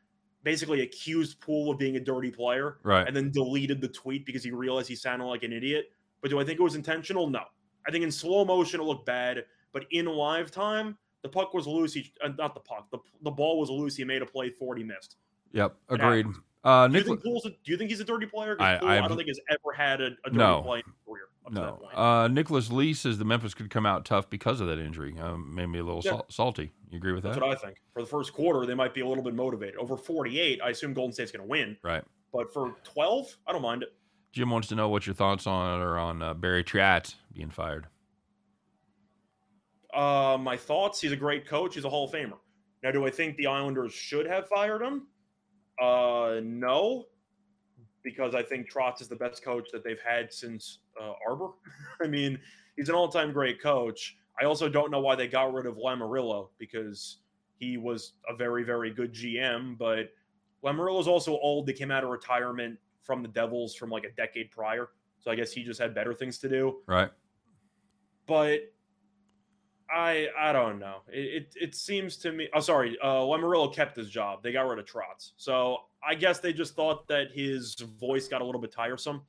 basically accused Poole of being a dirty player Right. and then deleted the tweet because he realized he sounded like an idiot. But do I think it was intentional? No. I think in slow motion it looked bad, but in live time, the puck was loose. He, uh, not the puck. The, the ball was loose. He made a play. Forty missed. Yep. Agreed. Uh, Do you think Poole's a, Do you think he's a dirty player? I- Poole, I, don't think has ever had a, a dirty No. play in his career. Up to that No. Uh, Nicholas Lee says the Memphis could come out tough because of that injury. Um, made me a little Yeah. sal- salty. You agree with that? That's what I think. For the first quarter, they might be a little bit motivated. Over forty-eight, I assume Golden State's going to win. Right. But for twelve, I don't mind it. Jim wants to know what your thoughts on are on uh, Barry Trotz being fired. Uh, my thoughts: He's a great coach. He's a Hall of Famer. Now, do I think the Islanders should have fired him? Uh, no, because I think Trotz is the best coach that they've had since uh, Arbour. I mean, he's an all-time great coach. I also don't know why they got rid of Lamoriello because he was a very, very good GM. But Lamoriello's also old. They came out of retirement from the Devils from like a decade prior, so I guess he just had better things to do. Right. but I I don't know. It it, it seems to me. Oh, sorry. Uh, Lamoriello kept his job. They got rid of Trotz. So I guess they just thought that his voice got a little bit tiresome.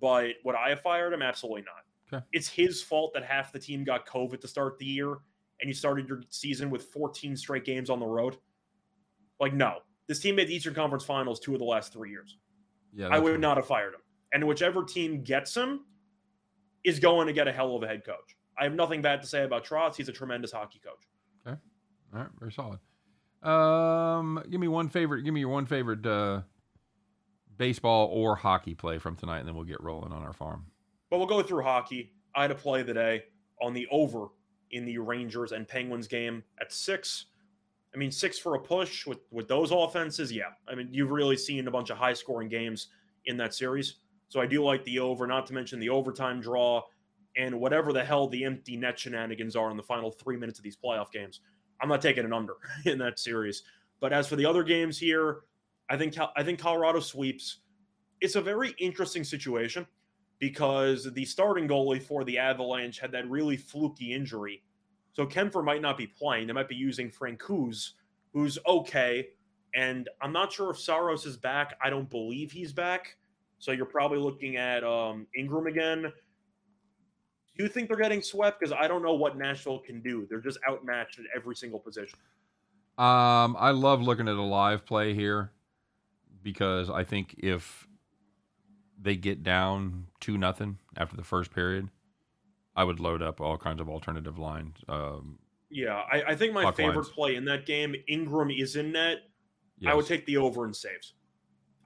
But would I have fired him? Absolutely not. Okay. It's his fault that half the team got COVID to start the year, and you started your season with 14 straight games on the road. Like, no, this team made the Eastern Conference Finals two of the last three years. Yeah, I would right. not have fired him. And whichever team gets him is going to get a hell of a head coach. I have nothing bad to say about Trotz. He's a tremendous hockey coach. Okay. All right, very solid. Um, give me one favorite. Give me your one favorite uh, baseball or hockey play from tonight, and then we'll get rolling on our farm. But we'll go through hockey. I had a play today on the over in the Rangers and Penguins game at six. I mean, six for a push with with those offenses. Yeah, I mean, you've really seen a bunch of high scoring games in that series. So I do like the over. Not to mention the overtime draw and whatever the hell the empty net shenanigans are in the final three minutes of these playoff games. I'm not taking an under in that series. But as for the other games here, I think I think Colorado sweeps. It's a very interesting situation because the starting goalie for the Avalanche had that really fluky injury. So Kuemper might not be playing. They might be using Francouz, who's okay. And I'm not sure if Saros is back. I don't believe he's back. So you're probably looking at um, Ingram again. Do you think they're getting swept? Because I don't know what Nashville can do. They're just outmatched at every single position. Um, I love looking at a live play here because I think if they get down two nothing after the first period, I would load up all kinds of alternative lines. Um, Yeah, I, I think my favorite lines. play in that game, Ingram is in net. I would take the over and saves.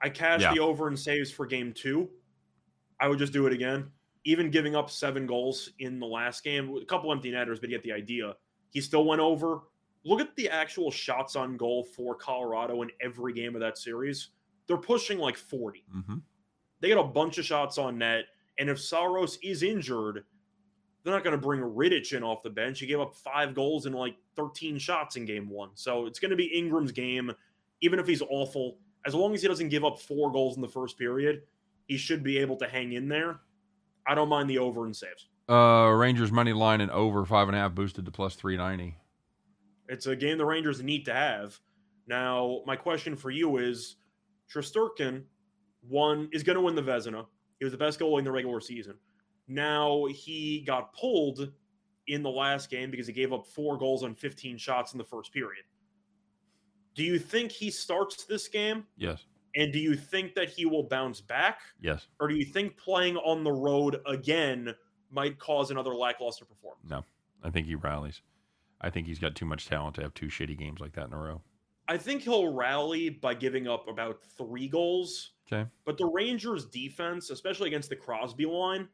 I cashed Yeah. the over and saves for game two. I would just do it again. Even giving up seven goals in the last game, a couple empty netters, but you get the idea. He still went over. Look at the actual shots on goal for Colorado in every game of that series. They're pushing like 40. Mhm. They get a bunch of shots on net. And if Saros is injured, they're not going to bring Rittich in off the bench. He gave up five goals and like 13 shots in game one. So it's going to be Ingram's game, even if he's awful. As long as he doesn't give up four goals in the first period, he should be able to hang in there. I don't mind the over and saves. Uh, Rangers money line and over five and a half boosted to plus three ninety. It's a game the Rangers need to have. Now, my question for you is Shesterkin won is going to win the Vezina. He was the best goalie in the regular season. Now he got pulled in the last game because he gave up four goals on 15 shots in the first period. Do you think he starts this game? Yes, And do you think that he will bounce back? yes. Or do you think playing on the road again might cause another lackluster performance? No, I think he rallies. I think he's got too much talent to have two shitty games like that in a row. I think he'll rally by giving up about three goals. Okay. But the Rangers' defense, especially against the Crosby line,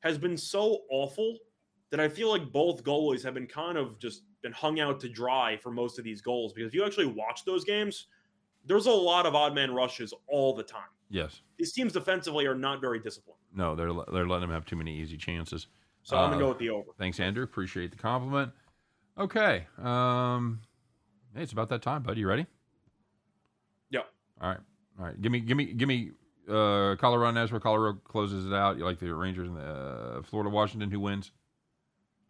has been so awful that I feel like both goalies have been kind of just been hung out to dry for most of these goals. Because if you actually watch those games, there's a lot of odd man rushes all the time. Yes. These teams defensively are not very disciplined. No, they're they're letting them have too many easy chances. So I'm Uh, gonna go with the over. Thanks, Andrew. Appreciate the compliment. Okay. Um, hey, it's about that time, buddy. You ready? Yep. All right. All right. Give me, give me, give me. Uh, Colorado, Nashville, Colorado closes it out. You like the Rangers and the uh, Florida, Washington. Who wins?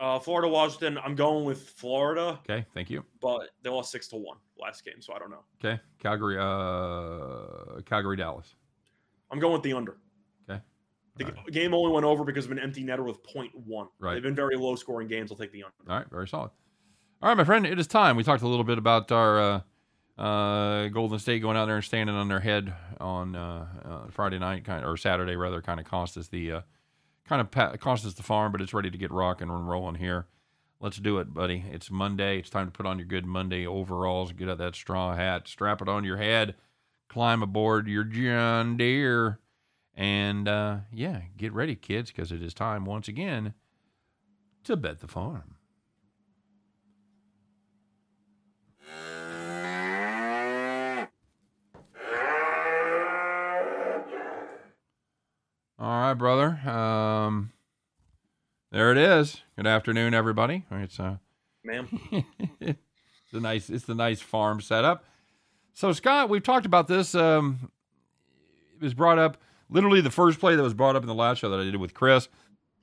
Uh, Florida, Washington. I'm going with Florida, Okay. Thank you. but they lost six to one last game, so I don't know. Okay. Calgary, uh, Calgary, Dallas. I'm going with the under. Okay. The right. game only went over because of an empty netter with 0.1. Right. They've been very low scoring games. I'll take the under. All right, very solid. All right, my friend, it is time. We talked a little bit about our uh, uh, Golden State going out there and standing on their head on uh, uh, Friday night, kind of, or Saturday rather, kind of cost us the uh, kind of pa- cost us the farm, but it's ready to get rocking and rolling here. Let's do it, buddy. It's Monday. It's time to put on your good Monday overalls, get out that straw hat, strap it on your head, climb aboard your John Deere, and uh, yeah, get ready, kids, because it is time once again to bet the farm. All right, brother. Um, there it is. Good afternoon, everybody. It's uh, Ma'am. it's a nice, it's a nice farm setup. So, Scott, we've talked about this. Um, it was brought up literally the first play that was brought up in the last show that I did with Chris,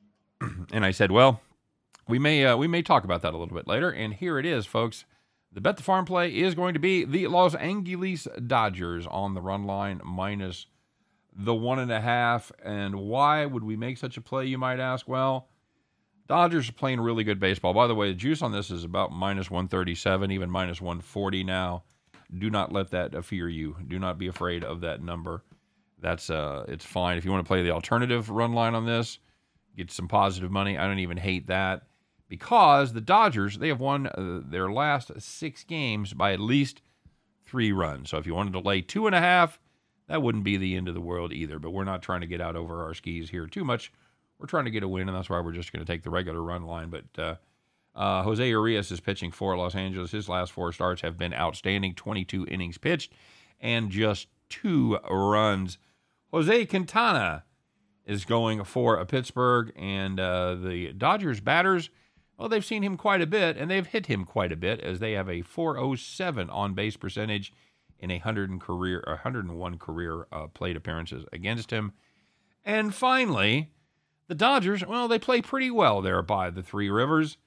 and I said, well, we may uh, we may talk about that a little bit later. And here it is, folks. The bet the farm play is going to be the Los Angeles Dodgers on the run line minus the one and a half. And why would we make such a play? You might ask. Well, Dodgers are playing really good baseball. By the way, the juice on this is about minus 137, even minus 140 now. Do not let that fear you. Do not be afraid of that number. That's uh, it's fine if you want to play the alternative run line on this. Get some positive money. I don't even hate that because the Dodgers they have won uh, their last six games by at least three runs. So if you wanted to lay two and a half, that wouldn't be the end of the world either. But we're not trying to get out over our skis here too much. We're trying to get a win, and that's why we're just going to take the regular run line. But uh, uh, Jose Urias is pitching for Los Angeles. His last four starts have been outstanding 22 innings pitched and just two runs. Jose Quintana is going for a Pittsburgh, and uh, the Dodgers batters, well, they've seen him quite a bit, and they've hit him quite a bit as they have a 407 on base percentage in a 100 and career, 101 career uh, plate appearances against him. And finally, the Dodgers, well, they play pretty well there by the Three Rivers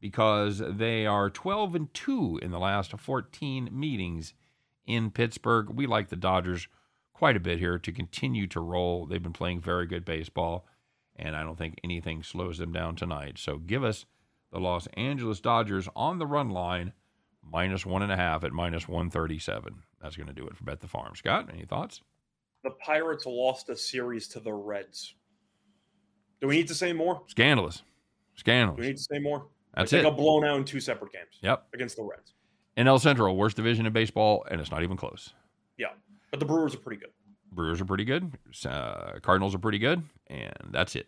because they are 12 and 2 in the last 14 meetings in Pittsburgh. We like the Dodgers quite a bit here to continue to roll. They've been playing very good baseball, and I don't think anything slows them down tonight. So give us the Los Angeles Dodgers on the run line, minus one and a half at minus 137. That's going to do it for Bet the Farm. Scott, any thoughts? The Pirates lost a series to the Reds. Do we need to say more? Scandalous. Scandalous. Do we need to say more? That's like it. They got blown out in two separate games. Yep. Against the Reds. In NL Central, worst division in baseball, and it's not even close. Yeah. But the Brewers are pretty good. Brewers are pretty good. Uh, Cardinals are pretty good, and that's it.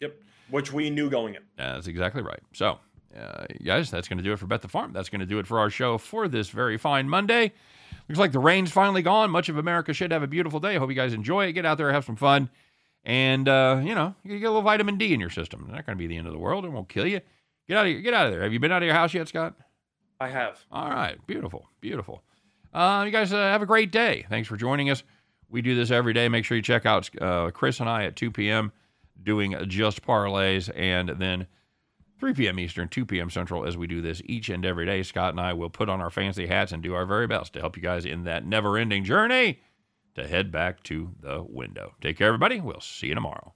Yep. Which we knew going in. That's exactly right. So, uh, guys, that's going to do it for Bet the Farm. That's going to do it for our show for this very fine Monday. Looks like the rain's finally gone. Much of America should have a beautiful day. Hope you guys enjoy it. Get out there, have some fun, and uh, you know, you get a little vitamin D in your system. It's not going to be the end of the world. It won't kill you. Get out of here. Get out of there. Have you been out of your house yet, Scott? I have. All right. Beautiful. Beautiful. Uh, you guys uh, have a great day. Thanks for joining us. We do this every day. Make sure you check out uh, Chris and I at 2 p.m. doing just parlays, and then 3 p.m. Eastern, 2 p.m. Central as we do this each and every day. Scott and I will put on our fancy hats and do our very best to help you guys in that never ending journey to head back to the window. Take care, everybody. We'll see you tomorrow.